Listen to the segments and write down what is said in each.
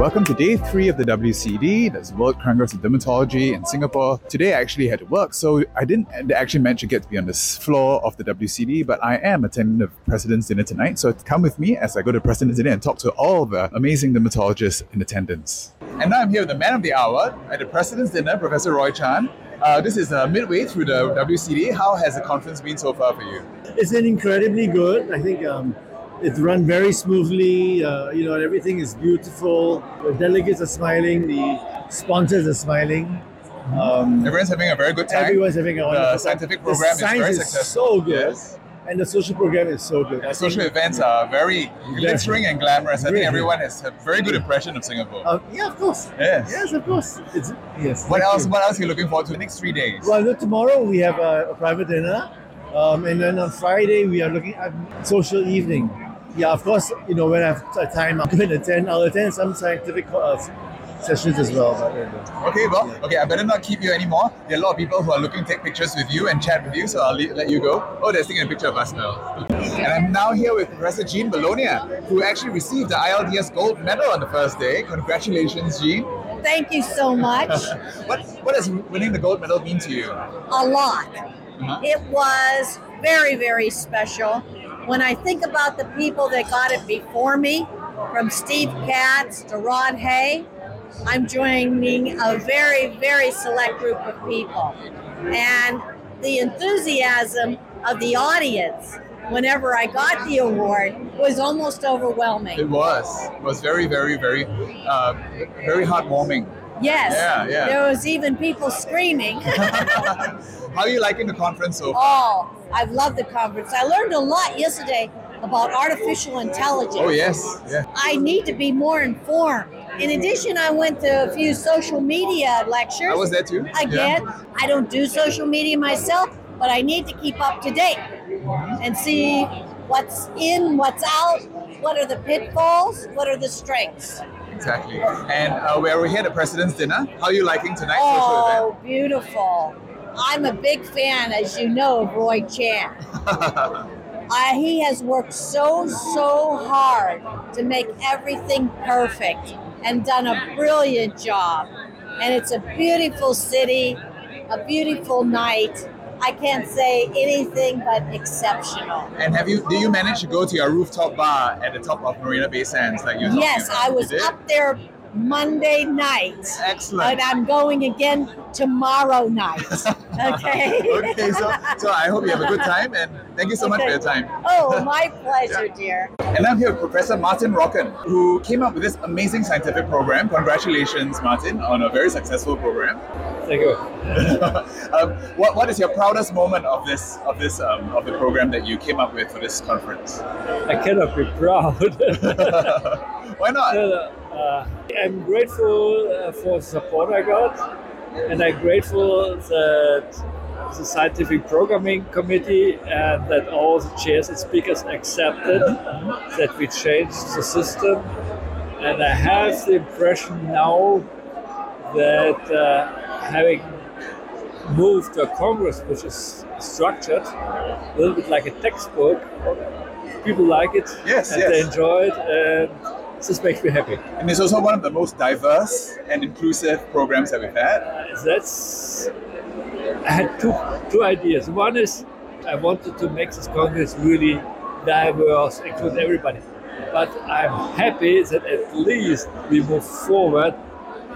welcome to day three of the WCD, that's World Congress of Dermatology in Singapore. Today I actually had to work, so I didn't actually manage to get to be on this floor of the WCD, but I am attending the President's Dinner tonight, so come with me as I go to President's Dinner and talk to all the amazing dermatologists in attendance. And now I'm here with the man of the hour at the President's Dinner, Professor Roy Chan. Uh, this is uh, midway through the WCD. How has the conference been so far for you? It's been incredibly good. I think um, it's run very smoothly. Uh, you know, everything is beautiful. The delegates are smiling. The sponsors are smiling. Um, Everyone's having a very good time. Everyone's having a The scientific program the is very successful. so good, Yes. and the social program is so good. The social events are very glittering and glamorous. I think everyone has a very good impression of Singapore. Uh, yeah, of course. Yes. Yes, of course. It's yes. What else? you. What else are you looking forward to the next three days? Well, tomorrow we have a, a private dinner, um, and then on Friday we are looking at social evening. Yeah, of course. You know, when I have time, I'm going to attend. I'll attend some scientific uh, sessions as well. But, uh, Okay, well, okay, I better not keep you anymore. There are a lot of people who are looking to take pictures with you and chat with you, so I'll le- let you go. Oh, they're taking a picture of us now. And I'm now here with Professor Jean Bologna, who actually received the ILDS gold medal on the first day. Congratulations, Jean. Thank you so much. What what does winning the gold medal mean to you? A lot. Uh-huh. It was very, very special. When I think about the people that got it before me, from Steve Katz to Rod Hay, I'm joining a very, very select group of people. And the enthusiasm of the audience whenever I got the award was almost overwhelming. It was. It was very, very, very, uh, very heartwarming. Yes. Yeah, yeah. There was even people screaming. How are you liking the conference so far? Oh, I've loved the conference. I learned a lot yesterday about artificial intelligence. Oh yes, yeah. I need to be more informed. In addition, I went to a few social media lectures. I was there too. Again, I don't do social media myself, but I need to keep up to date mm-hmm. and see what's in, what's out, what are the pitfalls, what are the strengths. Exactly. And uh, we're here at the President's Dinner. How are you liking tonight's social Oh, beautiful. I'm a big fan, as you know, of Roy Chan. Uh, he has worked so, so hard to make everything perfect and done a brilliant job. And it's a beautiful city, a beautiful night. I can't say anything but exceptional. and have you? Do you manage to go to your rooftop bar at the top of Marina Bay Sands, like you? Yes, about? I was up there Monday night. Excellent. And I'm going again tomorrow night. Okay. okay, so so I hope you have a good time, and thank you so much for your time. Oh, my pleasure, dear. And I'm here with Professor Martin Rocken, who came up with this amazing scientific program. Congratulations, Martin, on a very successful program. Thank you. um, what, what is your proudest moment of this of this um, of the program that you came up with for this conference? I cannot be proud. Why not? uh, I'm grateful uh, for the support I got, and I'm grateful that the scientific programming committee and that all the chairs and speakers accepted that we changed the system. And I have the impression now that uh, having moved to a Congress which is structured a little bit like a textbook, people like it Yes, and yes. they enjoy it, and this makes me happy. And it's also one of the most diverse and inclusive programs that we've had. Uh, That's I had two two ideas. One is I wanted to make this congress really diverse, include everybody. But I'm happy that at least we move forward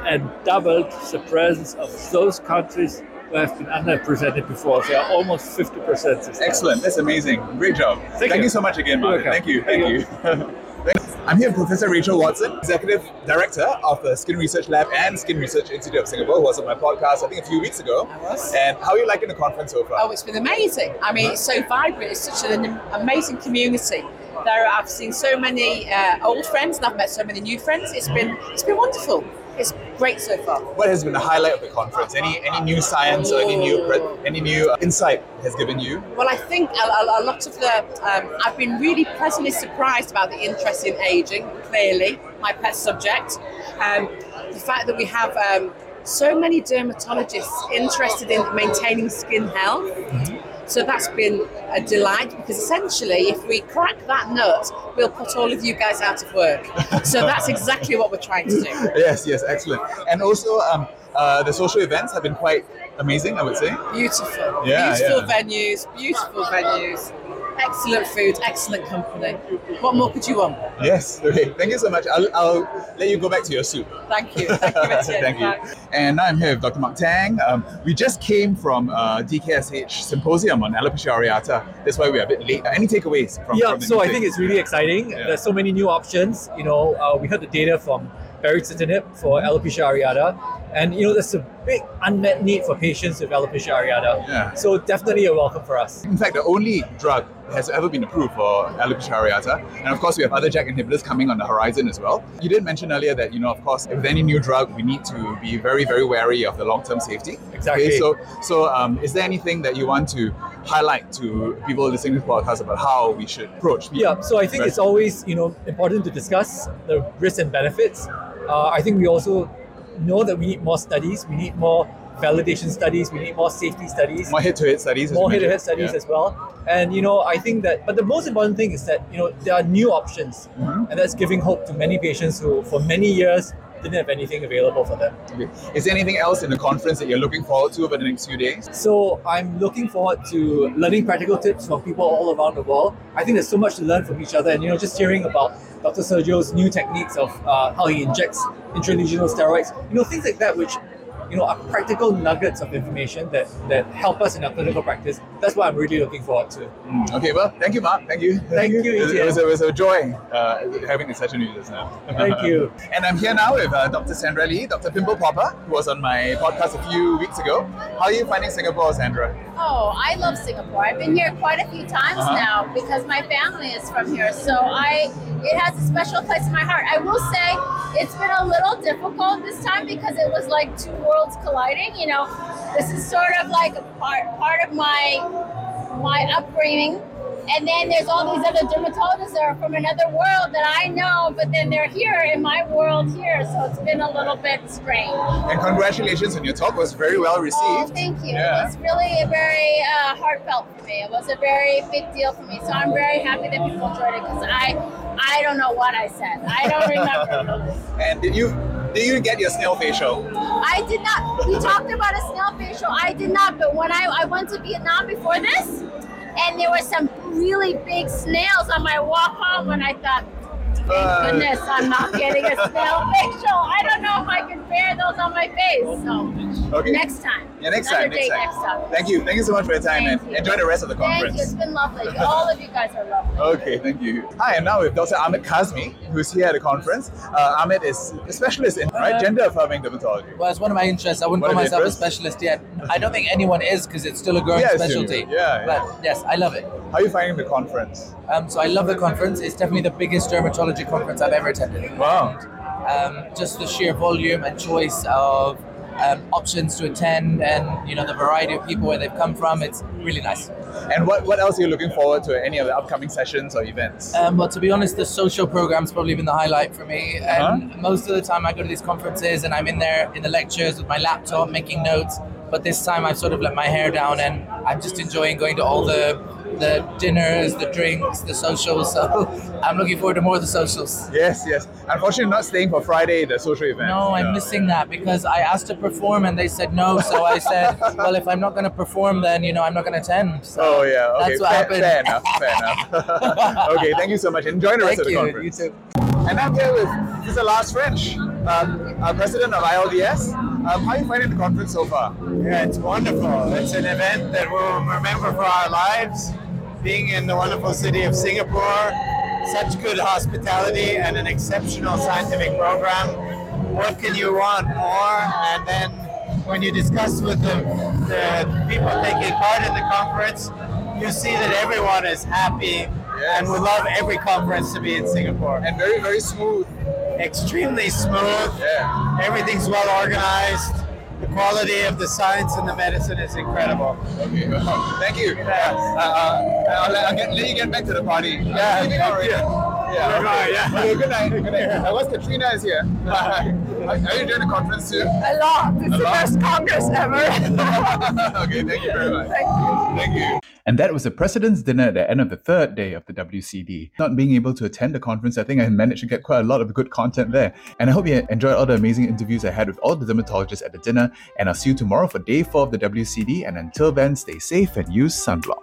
and doubled the presence of those countries who have been underrepresented before. They are almost 50% this time. Excellent. That's amazing. Great job. Thank you. you. so much again, You're Martin. Thank you. Thank you. Thanks. I'm here with Professor Rachel Watson, Executive Director of the Skin Research Lab and Skin Research Institute of Singapore, who was on my podcast, I think, a few weeks ago. I was. And how are you liking the conference so far? Oh, it's been amazing. I mean, it's so vibrant. It's such an amazing community. There, I've seen so many uh, old friends, and I've met so many new friends. It's been, it's been wonderful. It's great so far. What has been the highlight of the conference? Any any new science or any new any new uh, insight has given you? Well, I think a, a, a lot of the, um, I've been really pleasantly surprised about the interest in aging. Clearly, my pet subject. Um, the fact that we have um, so many dermatologists interested in maintaining skin health. So that's been a delight because essentially, if we crack that nut, we'll put all of you guys out of work. So that's exactly what we're trying to do. Yes, yes, excellent. And also, um, uh, the social events have been quite amazing, I would say. Beautiful, Yeah, beautiful yeah. venues, beautiful venues, excellent food, excellent company. What more could you want? Yes, okay. Thank you so much. I'll, I'll let you go back to your soup. Thank you, thank you, Thank you. And now I'm here with Dr. Mark Tang. Um, we just came from uh, DKSH symposium on alopecia areata. That's why we're a bit late. Any takeaways from? Yeah, from the so I think it's really exciting. Yeah. There's so many new options. You know, uh, we heard the data from baricitinib for alopecia areata, and you know, there's a big unmet need for patients with alopecia areata. Yeah. So definitely a welcome for us. In fact, the only drug that has ever been approved for alopecia areata, and of course we have other JAK inhibitors coming on the horizon as well. You did mention earlier that you know, of course, with any new drug, we need to be very, very wary of the long-term safety. Exactly. Okay, so, so um, is there anything that you want to highlight to people listening to the podcast about how we should approach? people? Yeah, so I think it's always you know important to discuss the risks and benefits. Uh, I think we also know that we need more studies. We need more validation studies. We need more safety studies. more head-to-head studies. more head-to-head studies Yeah. as well. And you know, I think that, but the most important thing is that you know there are new options, Mhm. and that's giving hope to many patients who, for many years, didn't have anything available for them. Okay. Is there anything else in the conference that you're looking forward to over the next few days? So I'm looking forward to learning practical tips from people all around the world. I think there's so much to learn from each other, and you know, just hearing about Dr. Sergio's new techniques of uh, how he injects intralesional steroids, you know, things like that, which you know are practical nuggets of information that that help us in our clinical practice. That's what I'm really looking forward to. Mm, Okay, well, thank you, Mark. Thank you. Thank you, It, it was, it was a joy uh, having this session with you just now. Thank you. and I'm here now with uh, Dr. Sandra Lee, Dr. Pimple Popper, who was on my podcast a few weeks ago. How are you finding Singapore, Sandra? Oh, I love Singapore. I've been here quite a few times Uh-huh. now because my family is from here. So I it has a special place in my heart. I will say it's been a little difficult this time because it was like two worlds colliding, you know. This is sort of like a part part of my my upbringing. And then there's all these other dermatologists that are from another world that I know, but then they're here in my world here. So it's been a little bit strange. And congratulations on your talk. It was very well Oh, received. thank you. Yeah. It was really a very uh, heartfelt for me. It was a very big deal for me. So I'm very happy that people enjoyed it because I, I don't know what I said. I don't remember. And did you did you get your snail facial? I did not. We talked about a snail facial. I did not. But when I, I went to Vietnam before this, and there were some really big snails on my walk home, and I thought, Uh, goodness, I'm not getting a snail facial. I don't know if I can bear those on my face. So Okay. next time. Yeah, next Another time. Next date time. next time. Thank you. Thank you so much for your time Thank and you. enjoy the rest of the Thank conference. you. It's been lovely. All of you guys are lovely. Okay, thank you. Hi, I'm now with Dr. Ahmed Kazmi, who's here at the conference. Uh, Ahmed is a specialist in right, gender affirming dermatology. Well, it's one of my interests. I wouldn't One call of your myself a specialist yet. I don't think anyone is because it's still a growing Yeah, specialty. Yeah, yeah. But yes, I love it. How are you finding the conference? Um, so I love the conference. It's definitely the biggest dermatology conference I've ever attended. Wow. Um, just the sheer volume and choice of um, options to attend, and you know the variety of people where they've come from. It's really nice. And what, what else are you looking forward to any of the upcoming sessions or events? Um, but to be honest, the social program's probably been the highlight for me. And Uh-huh. most of the time, I go to these conferences and I'm in there in the lectures with my laptop making notes. But this time, I've sort of let my hair down and I'm just enjoying going to all the the dinners, the drinks, the socials. So I'm looking forward to more of the socials. yes, yes. Unfortunately, not staying for Friday, the social event. No, I'm Yeah. missing that because I asked to perform and they said no. So I said, well, if I'm not going to perform, then you know I'm not going to attend. So Oh yeah, okay. That's what fair, happened. fair enough, fair enough. okay, thank you so much. Enjoy the rest Thank of the you. You too. And I'm here with Mr. Lars French, um, president of ILDS. Um, how are you finding the conference so far? Yeah, it's wonderful. It's an event that we'll remember for our lives. Being in the wonderful city of Singapore, such good hospitality and an exceptional scientific program. What can you want more? And then when you discuss with the, the people taking part in the conference, you see that everyone is happy and would love every conference to be in Singapore. And very, very smooth. Extremely smooth. Yeah. Everything's well organized. The quality of the science and the medicine is incredible. Okay, well, thank you. Uh, uh, I'll, let, I'll get, let you get back to the party. Yeah, you. Yeah, Right, yeah. Okay, good night. Good night. Uh, what's Katrina is here. are you enjoying the conference too? A lot. It's A the lot? best Congress ever. okay, thank you very much. Thank you. And that was the President's Dinner at the end of the third day of the WCD. Not being able to attend the conference, I think I managed to get quite a lot of good content there. And I hope you enjoyed all the amazing interviews I had with all the dermatologists at the dinner. And I'll see you tomorrow for day four of the WCD. And until then, stay safe and use sunblock.